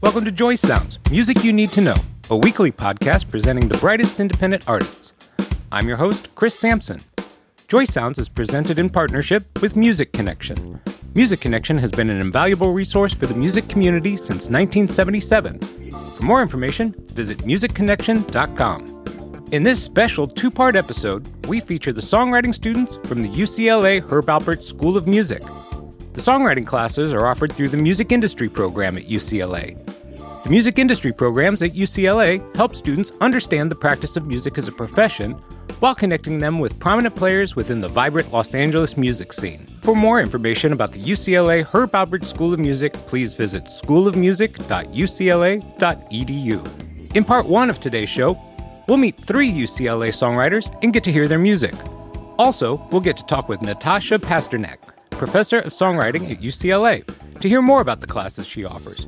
Welcome to Joy Sounds, Music You Need to Know, a weekly podcast presenting the brightest independent artists. I'm your host, Chris Sampson. Joy Sounds is presented in partnership with Music Connection. Music Connection has been an invaluable resource for the music community since 1977. For more information, visit musicconnection.com. In this special two part episode, we feature the songwriting students from the UCLA Herb Alpert School of Music. The songwriting classes are offered through the Music Industry Program at UCLA. The Music Industry Programs at UCLA help students understand the practice of music as a profession while connecting them with prominent players within the vibrant Los Angeles music scene. For more information about the UCLA Herb Alpert School of Music, please visit schoolofmusic.ucla.edu. In part one of today's show, we'll meet three UCLA songwriters and get to hear their music. Also, we'll get to talk with Natasha Pasternak professor of songwriting at UCLA, to hear more about the classes she offers.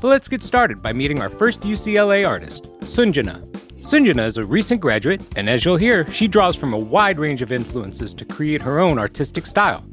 But let's get started by meeting our first UCLA artist, Sanjana. Sanjana is a recent graduate, and as you'll hear, she draws from a wide range of influences to create her own artistic style.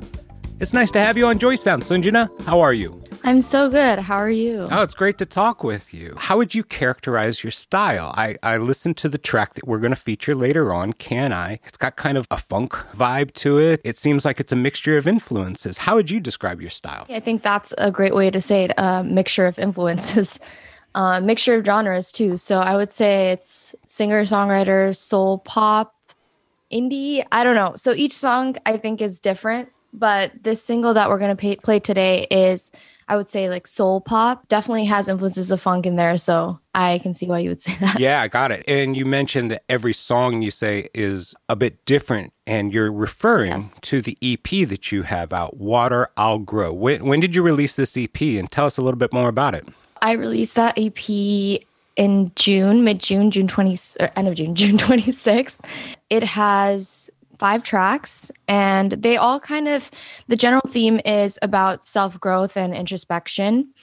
It's nice to have you on Joy Sound, Sanjana. How are you? I'm so good. How are you? Oh, it's great to talk with you. How would you characterize your style? I, I listened to the track that we're going to feature later on, Can I? It's got kind of a funk vibe to it. It seems like it's a mixture of influences. How would you describe your style? I think that's a great way to say it a mixture of influences. Uh, mixture of genres too. So I would say it's singer songwriter, soul pop, indie. I don't know. So each song I think is different, but this single that we're going to play today is I would say like soul pop definitely has influences of funk in there. So I can see why you would say that. Yeah, I got it. And you mentioned that every song you say is a bit different, and you're referring yes. to the EP that you have out, Water I'll Grow. When, when did you release this EP? And tell us a little bit more about it. I released that EP in June, mid June, June 20, or end of June, June 26th. It has five tracks and they all kind of the general theme is about self-growth and introspection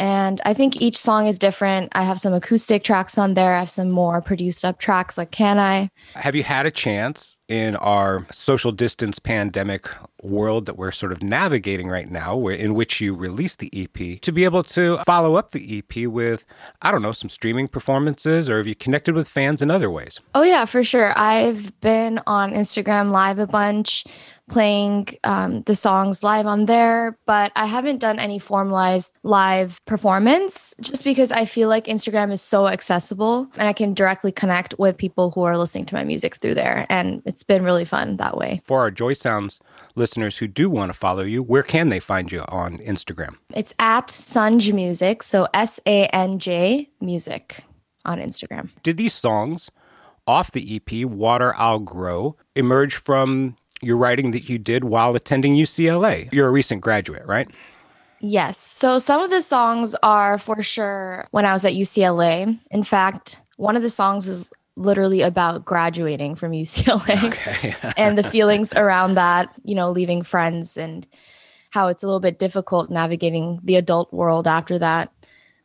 and i think each song is different i have some acoustic tracks on there i have some more produced up tracks like can i have you had a chance in our social distance pandemic world that we're sort of navigating right now, in which you released the EP, to be able to follow up the EP with, I don't know, some streaming performances, or have you connected with fans in other ways? Oh, yeah, for sure. I've been on Instagram Live a bunch playing um, the songs live on there, but I haven't done any formalized live performance just because I feel like Instagram is so accessible and I can directly connect with people who are listening to my music through there. And it's been really fun that way. For our Joy Sounds listeners who do want to follow you, where can they find you on Instagram? It's at Sanj Music, so S A N J Music on Instagram. Did these songs off the EP, Water I'll Grow, emerge from your writing that you did while attending UCLA. You're a recent graduate, right? Yes. So some of the songs are for sure when I was at UCLA. In fact, one of the songs is literally about graduating from UCLA okay. and the feelings around that, you know, leaving friends and how it's a little bit difficult navigating the adult world after that.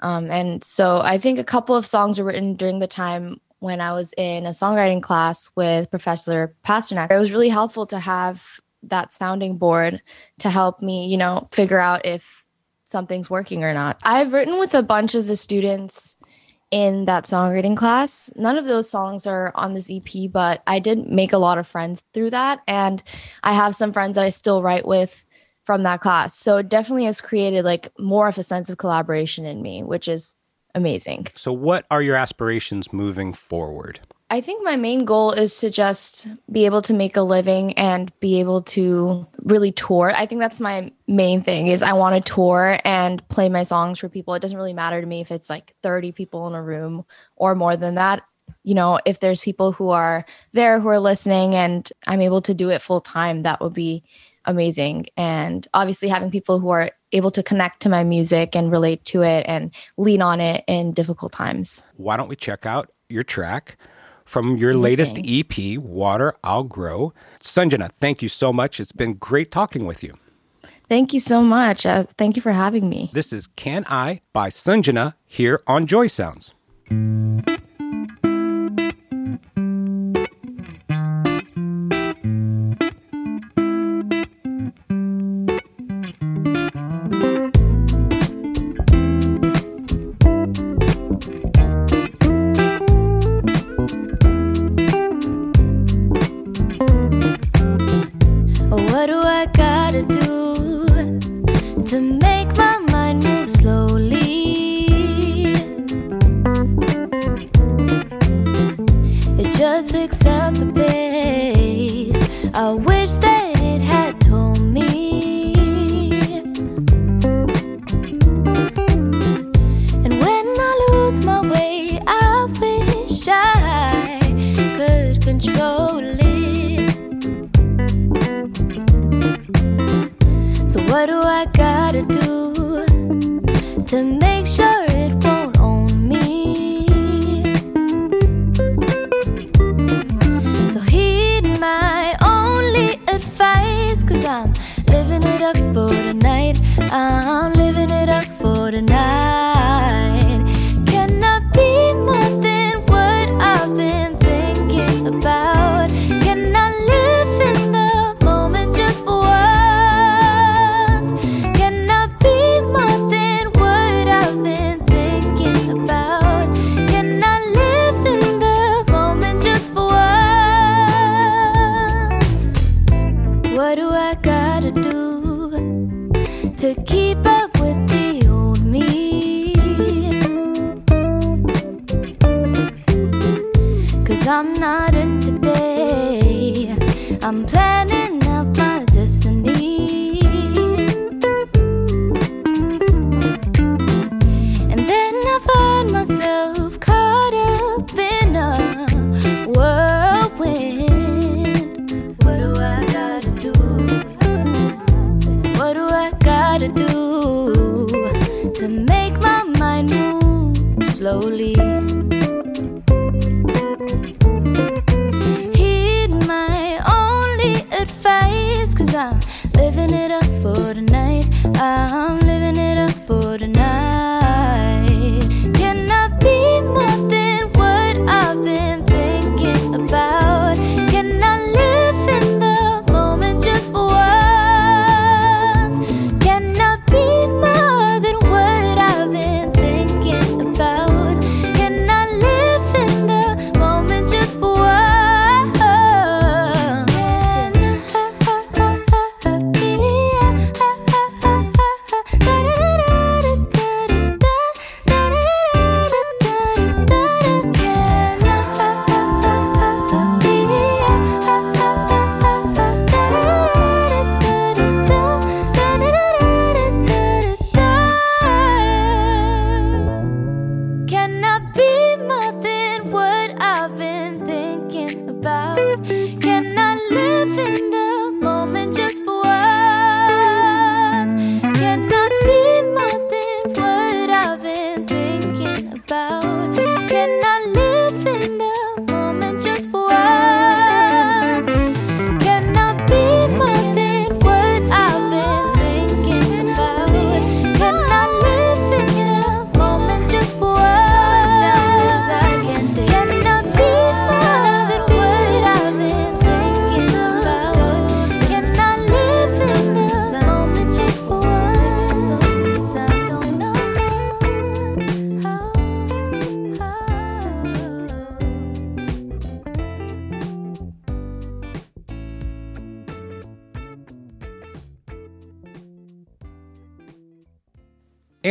Um, and so I think a couple of songs were written during the time when I was in a songwriting class with Professor Pasternak. It was really helpful to have that sounding board to help me, you know, figure out if something's working or not. I've written with a bunch of the students in that songwriting class. None of those songs are on this EP, but I did make a lot of friends through that. And I have some friends that I still write with from that class. So it definitely has created like more of a sense of collaboration in me, which is amazing. So, what are your aspirations moving forward? I think my main goal is to just be able to make a living and be able to really tour. I think that's my main thing is I want to tour and play my songs for people. It doesn't really matter to me if it's like 30 people in a room or more than that. You know, if there's people who are there who are listening and I'm able to do it full time, that would be amazing. And obviously having people who are able to connect to my music and relate to it and lean on it in difficult times. Why don't we check out your track from your Amazing. latest EP, Water I'll Grow? Sanjana, thank you so much. It's been great talking with you. Thank you so much. Uh, thank you for having me. This is Can I by Sanjana here on Joy Sounds.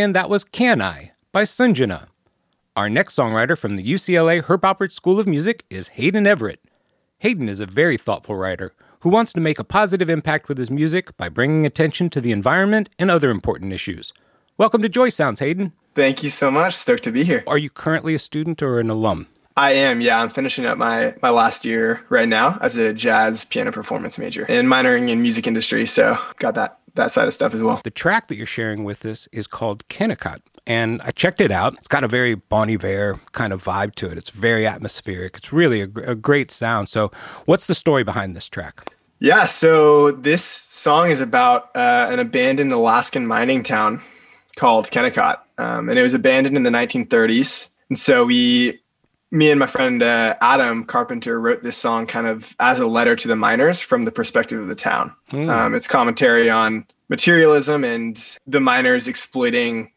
And that was Can I by Sanjana. Our next songwriter from the UCLA Herb Alpert School of Music is Hayden Everett. Hayden is a very thoughtful writer who wants to make a positive impact with his music by bringing attention to the environment and other important issues. Welcome to Joy Sounds, Hayden. Thank you so much. Stoked to be here. Are you currently a student or an alum? I am, yeah. I'm finishing up my my last year right now as a jazz piano performance major and minoring in music industry. So got that that side of stuff as well. The track that you're sharing with us is called Kennecott. And I checked it out. It's got a very Bon Iver kind of vibe to it. It's very atmospheric. It's really a, a great sound. So, what's the story behind this track? Yeah, so this song is about uh, an abandoned Alaskan mining town called Kennecott. Um, and it was abandoned in the 1930s. And so we me and my friend uh, Adam Carpenter wrote this song kind of as a letter to the miners from the perspective of the town. Mm. Um, it's commentary on materialism and the miners exploiting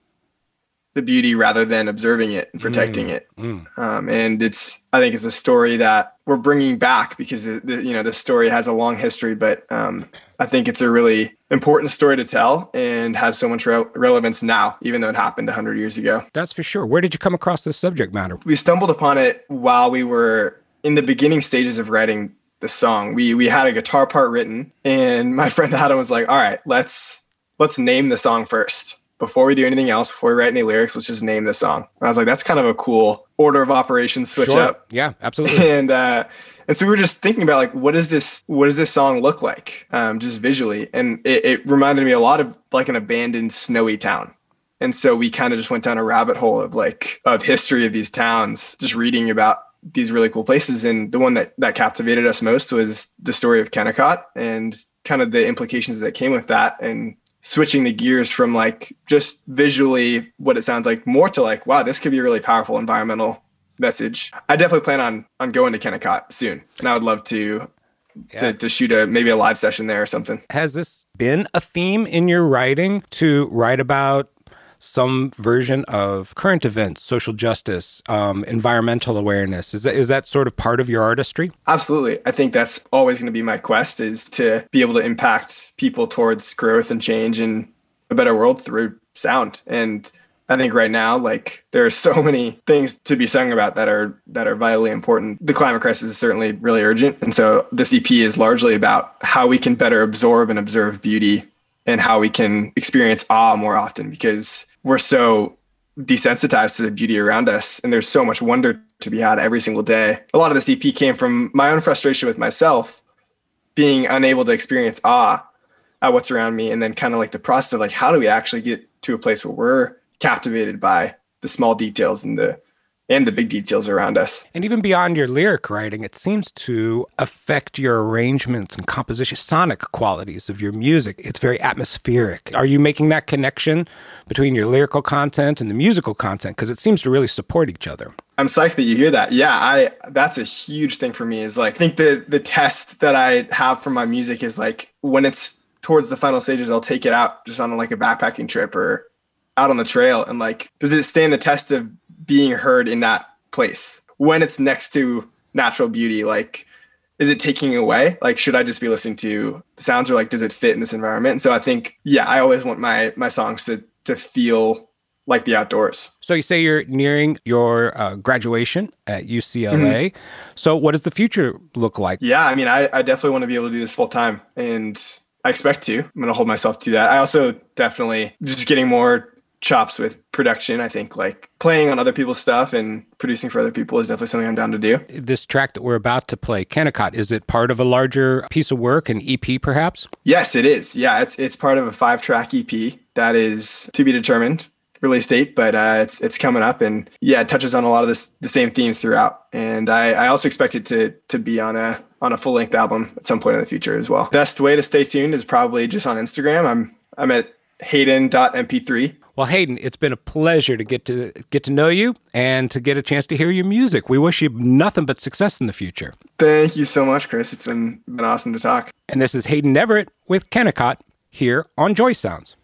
the beauty rather than observing it and protecting mm. it. Mm. Um, and it's, I think, it's a story that we're bringing back because the, the, you know the story has a long history, but um, I think it's a really important story to tell and has so much re- relevance now, even though it happened 100 years ago. That's for sure. Where did you come across this subject matter? We stumbled upon it while we were in the beginning stages of writing the song. We we had a guitar part written, and my friend Adam was like, "All right, let's let's name the song first before we do anything else. Before we write any lyrics, let's just name the song." And I was like, "That's kind of a cool order of operations switch sure. up." Yeah, absolutely. And uh, and so we were just thinking about like what does this what does this song look like um, just visually and it, it, reminded me a lot of like an abandoned snowy town And so we kind of just went down a rabbit hole of like of history of these towns, just reading about these really cool places. And the one that that captivated us most was the story of Kennecott and kind of the implications that came with that and switching the gears from like just visually what it sounds like more to like wow this could be a really powerful environmental message i definitely plan on on going to kennecott soon and i would love to yeah. to, to shoot a maybe a live session there or something has this been a theme in your writing to write about some version of current events, social justice, um, environmental awareness? Is that is that sort of part of your artistry? Absolutely. I think that's always going to be my quest is to be able to impact people towards growth and change and a better world through sound. And I think right now, like there are so many things to be sung about that are that are vitally important. The climate crisis is certainly really urgent, and so this EP is largely about how we can better absorb and observe beauty and how we can experience awe more often because we're so desensitized to the beauty around us and there's so much wonder to be had every single day. A lot of this EP came from my own frustration with myself being unable to experience awe at what's around me and then kind of like the process of like how do we actually get to a place where we're captivated by the small details and the and the big details around us. And even beyond your lyric writing, it seems to affect your arrangements and composition, sonic qualities of your music. It's very atmospheric. Are you making that connection between your lyrical content and the musical content? Because it seems to really support each other. I'm psyched that you hear that. Yeah, I that's a huge thing for me. Is like I think the the test that I have for my music is like when it's towards the final stages, I'll take it out just on like a backpacking trip or out on the trail and like does it stand the test of being heard in that place when it's next to natural beauty? Like is it taking away? Like should i just be listening to the sounds or like does it fit in this environment? And so i think yeah i always want my my songs to to feel like the outdoors. So you say you're nearing your uh, graduation at ucla mm-hmm. so what does the future look like? Yeah i mean I, I definitely want to be able to do this full time and i expect to. I'm going to hold myself to that. I also definitely just getting more chops with production. I think like playing on other people's stuff and producing for other people is definitely something I'm down to do. This track that we're about to play, Kennecott, is it part of a larger piece of work, an EP perhaps? Yes, it is. Yeah, it's it's part of a five track EP that is to be determined release date, but uh, it's it's coming up, and yeah, it touches on a lot of this the same themes throughout. And I, I also expect it to to be on a on a full length album at some point in the future as well. Best way to stay tuned is probably just on Instagram. I'm I'm at hayden.mp3 well, Hayden, it's been a pleasure to get to get to know you and to get a chance to hear your music. We wish you nothing but success in the future. Thank you so much, Chris. It's been been awesome to talk. And this is Hayden Everett with Kennecott here on Joy Sounds.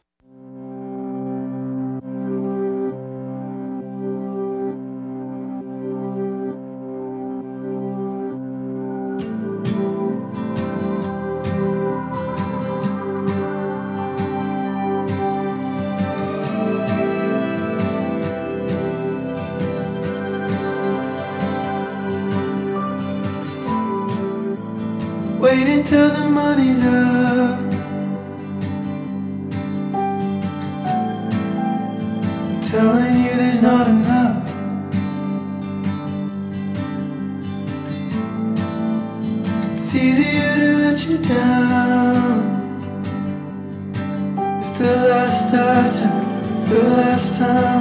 Wait until the money's up. I'm telling you, there's not enough. It's easier to let you down. If the last time, the last time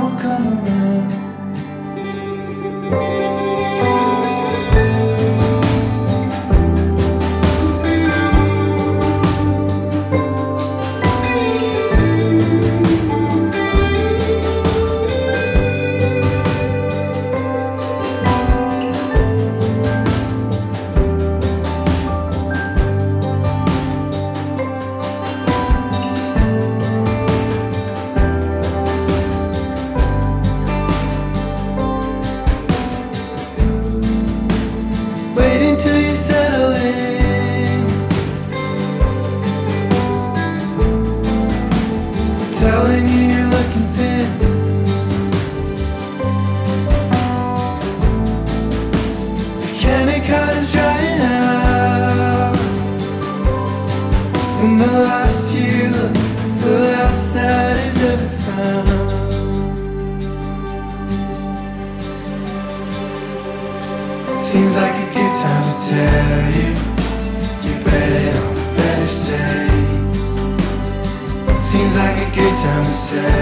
time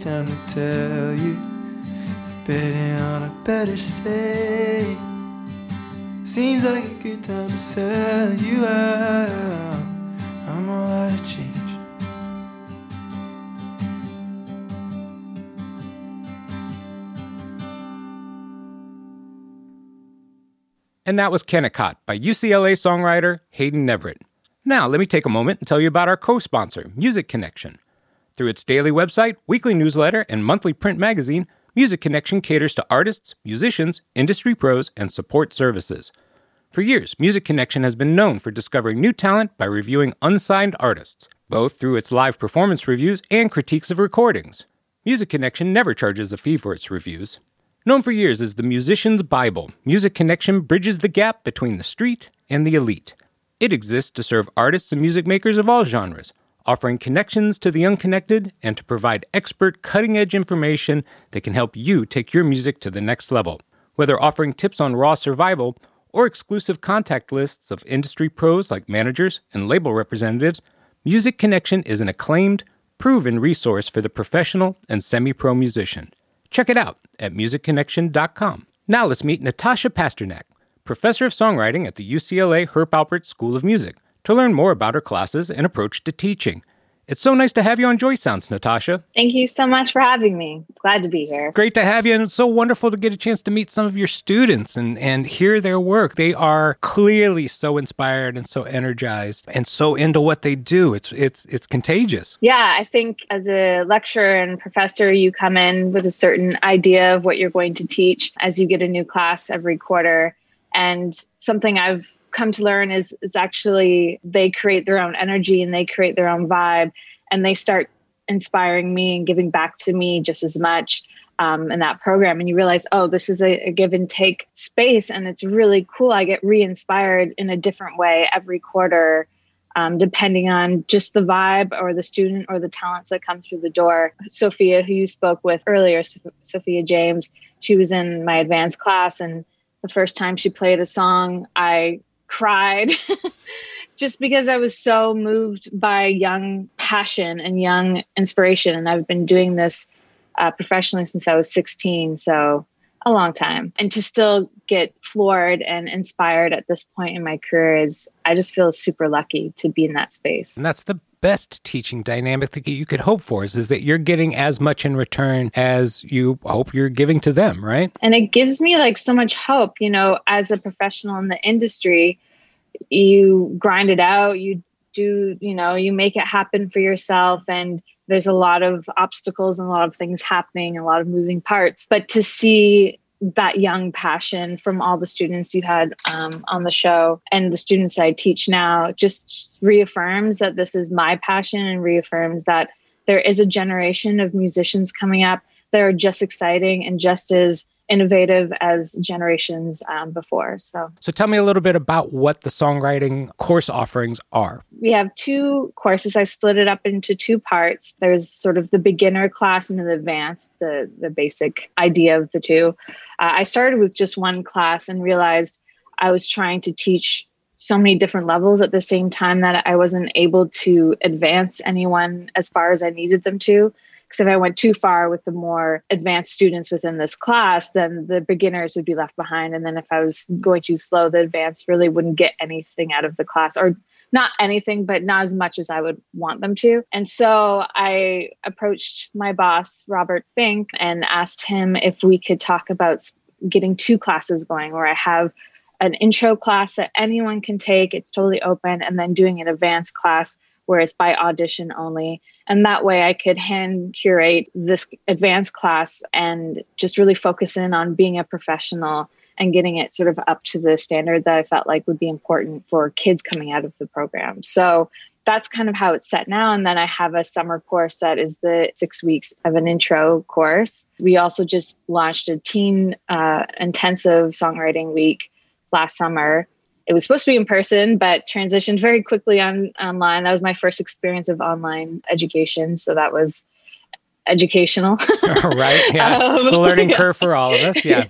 time to tell you betting on a better say. Seems like a good time to sell you out. I'm all out of change. And that was Kennecott by UCLA songwriter Hayden Everett. Now, let me take a moment and tell you about our co sponsor, Music Connection. Through its daily website, weekly newsletter, and monthly print magazine, Music Connection caters to artists, musicians, industry pros, and support services. For years, Music Connection has been known for discovering new talent by reviewing unsigned artists, both through its live performance reviews and critiques of recordings. Music Connection never charges a fee for its reviews. Known for years as the musician's Bible, Music Connection bridges the gap between the street and the elite. It exists to serve artists and music makers of all genres, offering connections to the unconnected and to provide expert, cutting edge information that can help you take your music to the next level. Whether offering tips on raw survival or exclusive contact lists of industry pros like managers and label representatives, Music Connection is an acclaimed, proven resource for the professional and semi pro musician. Check it out at musicconnection.com. Now let's meet Natasha Pasternak, professor of songwriting at the UCLA Herb Alpert School of Music, to learn more about her classes and approach to teaching. It's so nice to have you on Joy Sounds, Natasha. Thank you so much for having me. Glad to be here. Great to have you, and it's so wonderful to get a chance to meet some of your students and, and hear their work. They are clearly so inspired and so energized and so into what they do. It's it's it's contagious. Yeah, I think as a lecturer and professor, you come in with a certain idea of what you're going to teach as you get a new class every quarter. And something I've come to learn is is actually they create their own energy and they create their own vibe and they start inspiring me and giving back to me just as much um, in that program. And you realize oh this is a, a give and take space and it's really cool. I get re-inspired in a different way every quarter um, depending on just the vibe or the student or the talents that come through the door. Sophia who you spoke with earlier sophia james she was in my advanced class and the first time she played a song i cried just because I was so moved by young passion and young inspiration. And I've been doing this uh, professionally since I was 16. So a long time. And to still get floored and inspired at this point in my career is, I just feel super lucky to be in that space. And that's the best teaching dynamic that you could hope for is, is that you're getting as much in return as you hope you're giving to them, right? And it gives me like so much hope, you know, as a professional in the industry, you grind it out, you do, you know, you make it happen for yourself and there's a lot of obstacles and a lot of things happening, a lot of moving parts. But to see that young passion from all the students you had um, on the show and the students I teach now just reaffirms that this is my passion and reaffirms that there is a generation of musicians coming up that are just exciting and just as innovative as generations um, before. So, so tell me a little bit about what the songwriting course offerings are. We have two courses. I split it up into two parts. There's sort of the beginner class and the advanced, the the basic idea of the two. Uh, I started with just one class and realized I was trying to teach so many different levels at the same time that I wasn't able to advance anyone as far as I needed them to. Because if I went too far with the more advanced students within this class, then the beginners would be left behind. And then if I was going too slow, the advanced really wouldn't get anything out of the class or not anything, but not as much as I would want them to. And so I approached my boss, Robert Fink, and asked him if we could talk about getting two classes going where I have an intro class that anyone can take, it's totally open, and then doing an advanced class where it's by audition only. And that way I could hand curate this advanced class and just really focus in on being a professional and getting it sort of up to the standard that I felt like would be important for kids coming out of the program. So that's kind of how it's set now. And then I have a summer course that is the six weeks of an intro course. We also just launched a teen uh, intensive songwriting week last summer. It was supposed to be in person, but transitioned very quickly on online. That was my first experience of online education. So that was educational. right. Yeah. Um, a learning yeah. curve for all of us. Yeah.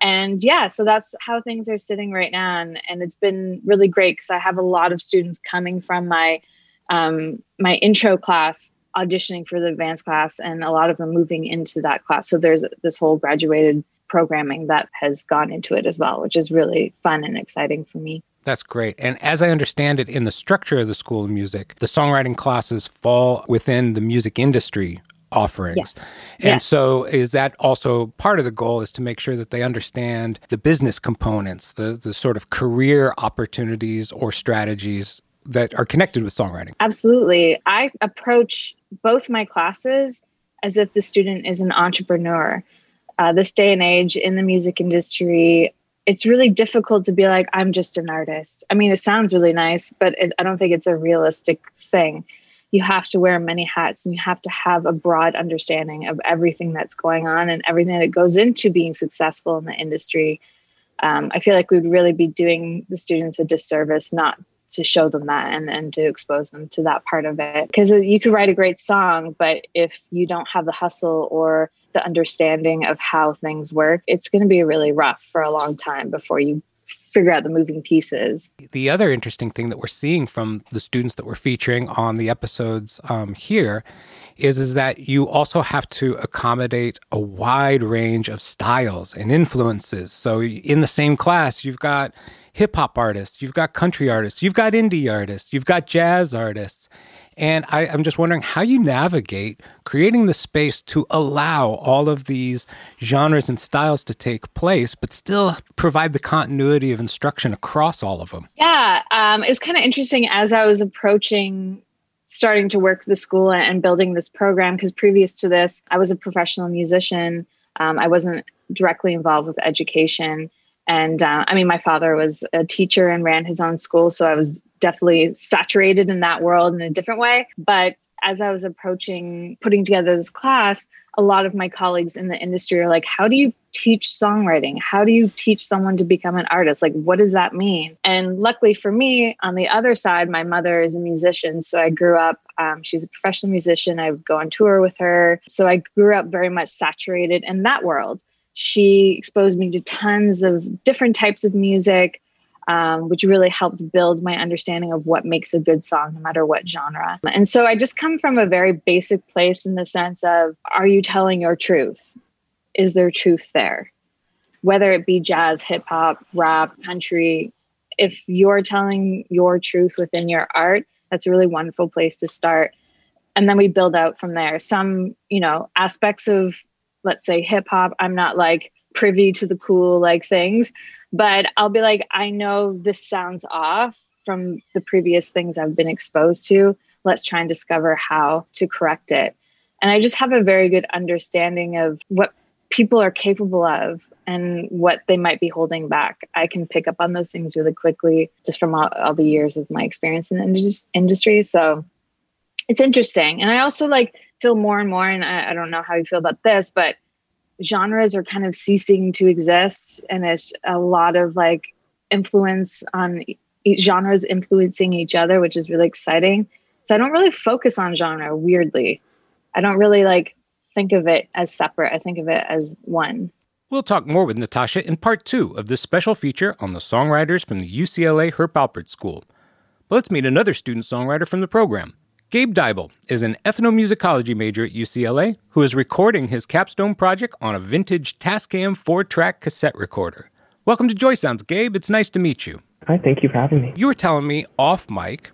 and yeah, so that's how things are sitting right now. And, and it's been really great because I have a lot of students coming from my um, my intro class auditioning for the advanced class and a lot of them moving into that class. So there's this whole graduated programming that has gone into it as well, which is really fun and exciting for me. That's great. And as I understand it, in the structure of the School of Music, the songwriting classes fall within the music industry offerings. Yes. And yes. so is that also part of the goal is to make sure that they understand the business components, the the sort of career opportunities or strategies that are connected with songwriting? Absolutely. I approach both my classes as if the student is an entrepreneur. Uh, this day and age in the music industry, it's really difficult to be like, I'm just an artist. I mean, it sounds really nice, but it, I don't think it's a realistic thing you have to wear many hats and you have to have a broad understanding of everything that's going on and everything that goes into being successful in the industry. Um, I feel like we'd really be doing the students a disservice not to show them that and, and to expose them to that part of it. Because you could write a great song, but if you don't have the hustle or the understanding of how things work, it's going to be really rough for a long time before you figure out the moving pieces. The other interesting thing that we're seeing from the students that we're featuring on the episodes um, here is is that you also have to accommodate a wide range of styles and influences. So in the same class, you've got hip hop artists, you've got country artists, you've got indie artists, you've got jazz artists. And I, am just wondering how you navigate creating the space to allow all of these genres and styles to take place, but still provide the continuity of instruction across all of them. Yeah, um, kind of interesting as I was approaching starting to work the school and building this program because previous to this, I was a professional musician. Um, I wasn't directly involved with education. And uh, I mean, my father was a teacher and ran his own school. So I was definitely saturated in that world in a different way. But as I was approaching putting together this class, a lot of my colleagues in the industry are like, how do you teach songwriting? How do you teach someone to become an artist? Like, what does that mean? And luckily for me, on the other side, my mother is a musician. So I grew up, um, she's a professional musician. I would go on tour with her. So I grew up very much saturated in that world. She exposed me to tons of different types of music, um, which really helped build my understanding of what makes a good song, no matter what genre. And so I just come from a very basic place in the sense of are you telling your truth? Is there truth there? Whether it be jazz, hip hop, rap, country, if you're telling your truth within your art, that's a really wonderful place to start. And then we build out from there. Some, you know, aspects of, let's say, hip hop, I'm not like privy to the cool like things but I'll be like, I know this sounds off from the previous things I've been exposed to. Let's try and discover how to correct it. And I just have a very good understanding of what people are capable of and what they might be holding back. I can pick up on those things really quickly just from all, all the years of my experience in the industry. So it's interesting. And I also like feel more and more, and I, I don't know how you feel about this, but genres are kind of ceasing to exist and it's a lot of like influence on genres influencing each other which is really exciting so i don't really focus on genre weirdly i don't really like think of it as separate i think of it as one We'll talk more with Natasha in part two of this special feature on the songwriters from the UCLA Herb Alpert School. But let's meet another student songwriter from the program. Gabe Deibel is an ethnomusicology major at UCLA who is recording his capstone project on a vintage Tascam four track cassette recorder. Welcome to Joy Sounds, Gabe. It's nice to meet you. Hi, thank you for having me. You were telling me off mic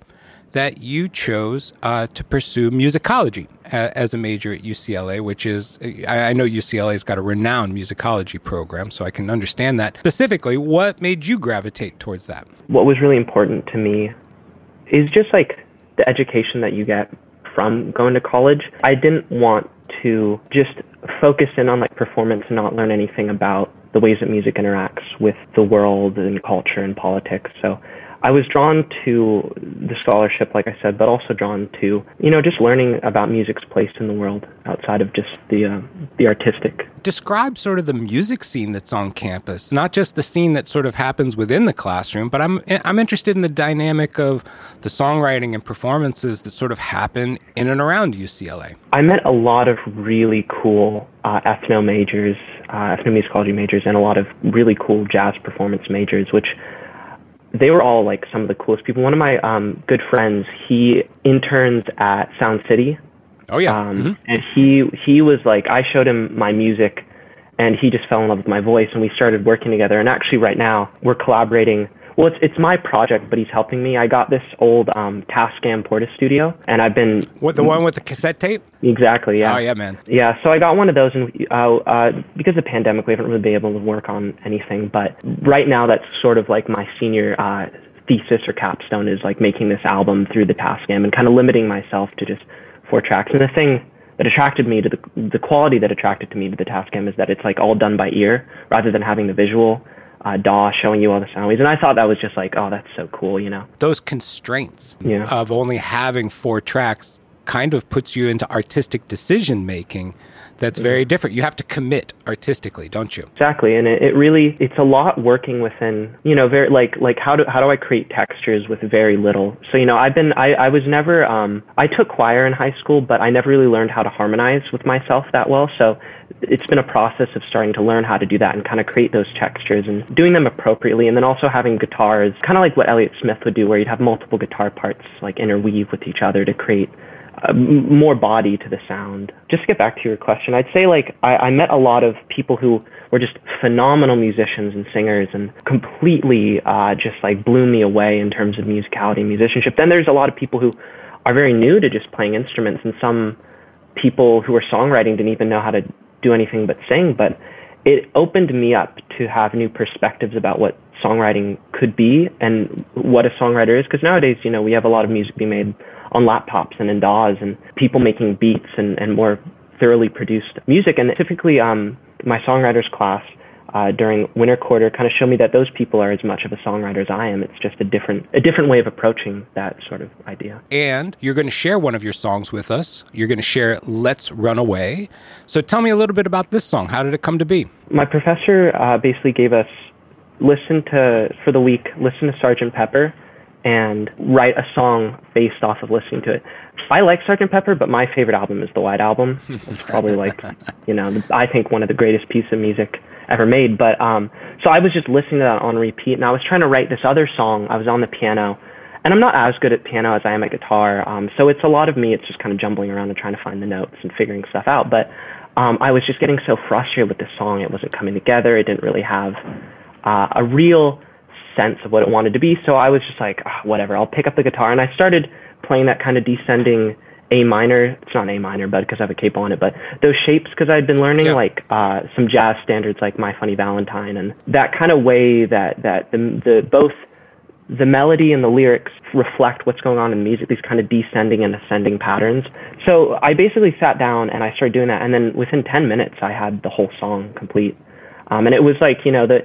that you chose uh, to pursue musicology as a major at UCLA, which is, I know UCLA's got a renowned musicology program, so I can understand that. Specifically, what made you gravitate towards that? What was really important to me is just like the education that you get from going to college. I didn't want to just focus in on like performance and not learn anything about the ways that music interacts with the world and culture and politics. So I was drawn to the scholarship, like I said, but also drawn to, you know, just learning about music's place in the world outside of just the uh, the artistic. Describe sort of the music scene that's on campus, not just the scene that sort of happens within the classroom, but I'm I'm interested in the dynamic of the songwriting and performances that sort of happen in and around UCLA. I met a lot of really cool uh, ethno majors, uh, ethnomusicology majors, and a lot of really cool jazz performance majors, which they were all like some of the coolest people. One of my um, good friends, he interns at Sound City. Oh yeah, um, mm-hmm. and he he was like, I showed him my music, and he just fell in love with my voice, and we started working together. And actually, right now, we're collaborating well, it's it's my project, but he's helping me. I got this old um, Tascam Portastudio, and I've been what the one with the cassette tape. Exactly. Yeah. Oh yeah, man. Yeah. So I got one of those, and uh, uh, because of the pandemic, we haven't really been able to work on anything. But right now, that's sort of like my senior uh, thesis or capstone is like making this album through the Tascam and kind of limiting myself to just four tracks. And the thing that attracted me to the the quality that attracted to me to the Tascam is that it's like all done by ear rather than having the visual uh, DAW showing you all the sound waves. And I thought that was just like, oh, that's so cool, you know? Those constraints yeah. of only having four tracks kind of puts you into artistic decision making that's very different. You have to commit artistically, don't you? Exactly, and it, it, really it's a lot working within you know very like like how do how do I create textures with very little. So you know I've been I I was never um I took choir in high school, but I never really learned how to harmonize with myself that well. So it's been a process of starting to learn how to do that and kind of create those textures and doing them appropriately and then also having guitars kind of like what Elliott Smith would do where you'd have multiple guitar parts like interweave with each other to create uh, more body to the sound. Just to get back to your question, I'd say like I, I met a lot of people who were just phenomenal musicians and singers and completely uh, just like blew me away in terms of musicality and musicianship. Then there's a lot of people who are very new to just playing instruments and some people who are songwriting didn't even know how to do anything but sing, but it opened me up to have new perspectives about what songwriting could be and what a songwriter is. Because nowadays, you know, we have a lot of music being made on laptops and in DAWs and people making beats and, and more thoroughly produced music. And typically, um, my songwriters class uh, during winter quarter kind of show me that those people are as much of a songwriter as I am. It's just a different a different way of approaching that sort of idea. And you're going to share one of your songs with us. You're going to share "Let's Run Away." So tell me a little bit about this song. How did it come to be? My professor uh, basically gave us listen to for the week. Listen to Sergeant Pepper and write a song based off of listening to it. I like Sergeant Pepper, but my favorite album is the White Album. It's probably like, you know, I think one of the greatest pieces of music ever made. But um, so I was just listening to that on repeat, and I was trying to write this other song. I was on the piano, and I'm not as good at piano as I am at guitar. Um, so it's a lot of me. It's just kind of jumbling around and trying to find the notes and figuring stuff out. But um, I was just getting so frustrated with this song. It wasn't coming together. It didn't really have uh, a real sense of what it wanted to be. So I was just like, oh, whatever. I'll pick up the guitar, and I started playing that kind of descending a minor. It's not A minor, but because I have a capo on it. But those shapes, because I'd been learning yeah. like uh, some jazz standards, like My Funny Valentine, and that kind of way that that the the both the melody and the lyrics reflect what's going on in music, these kind of descending and ascending patterns. So I basically sat down and I started doing that, and then within 10 minutes, I had the whole song complete. Um, and it was like, you know, the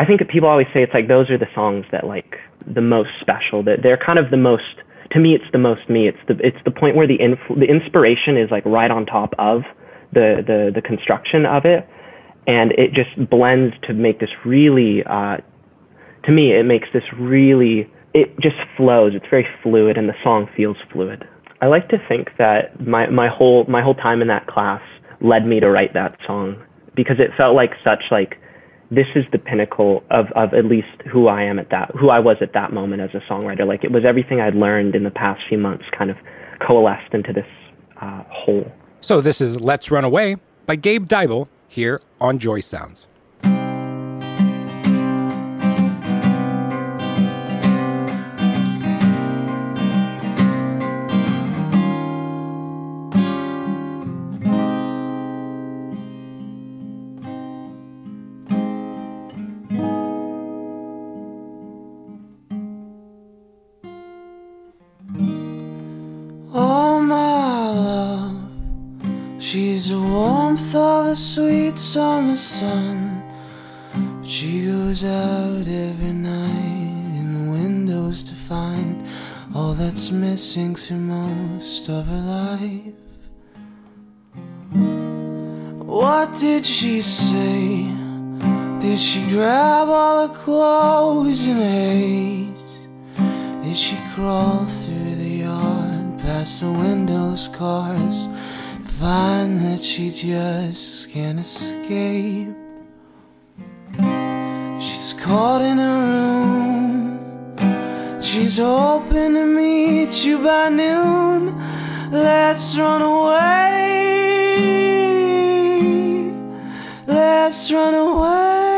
I think people always say it's like those are the songs that like the most special. That they're kind of the most to me it's the most me. It's the it's the point where the inf- the inspiration is like right on top of the the the construction of it. And it just blends to make this really uh to me it makes this really it just flows. It's very fluid and the song feels fluid. I like to think that my my whole my whole time in that class led me to write that song because it felt like such like this is the pinnacle of, of at least who I am at that, who I was at that moment as a songwriter. Like it was everything I'd learned in the past few months kind of coalesced into this uh, whole. So this is Let's Run Away by Gabe Deibel here on Joy Sounds. Most of her life. What did she say? Did she grab all her clothes in haste? Did she crawl through the yard past the windows, cars, find that she just can't escape? She's caught in a room. She's hoping to meet you by noon. Let's run away. Let's run away.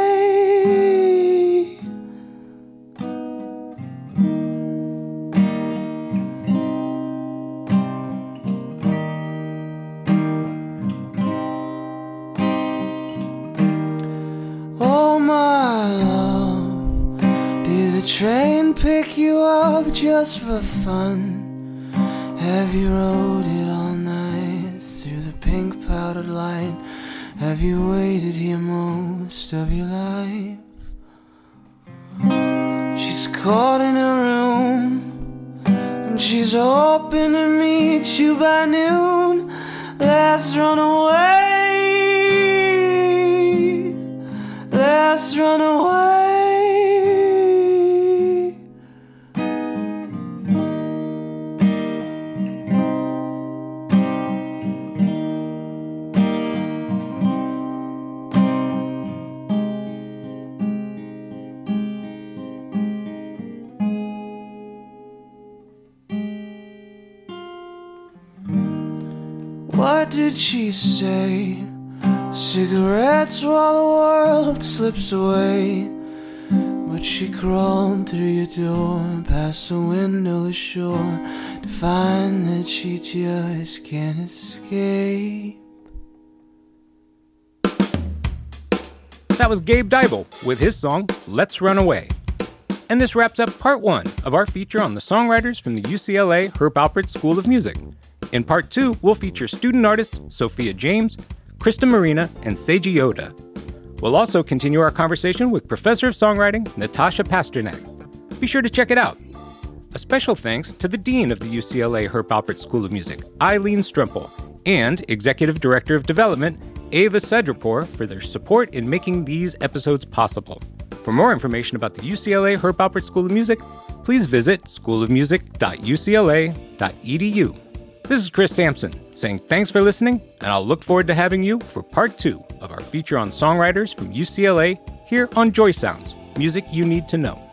Train pick you up just for fun? Have you rode it all night through the pink powdered light? Have you waited here most of your life? She's caught in a room and she's hoping to meet you by noon. Let's run away. Let's run away. She say? Cigarettes while the world slips away. But she crawled through your door, past the windowless shore, to find that she just can't escape. That was Gabe Dybel with his song Let's Run Away. And this wraps up part one of our feature on the songwriters from the UCLA Herb Alpert School of Music. In part two, we'll feature student artists Sophia James, Krista Marina, and Seiji Yoda. We'll also continue our conversation with Professor of Songwriting Natasha Pasternak. Be sure to check it out. A special thanks to the Dean of the UCLA Herb Alpert School of Music, Eileen Strempel, and Executive Director of Development, Ava Sedrapour, for their support in making these episodes possible. For more information about the UCLA Herb Alpert School of Music, please visit schoolofmusic.ucla.edu. This is Chris Sampson saying thanks for listening, and I'll look forward to having you for part two of our feature on songwriters from UCLA here on Joy Sounds Music You Need to Know.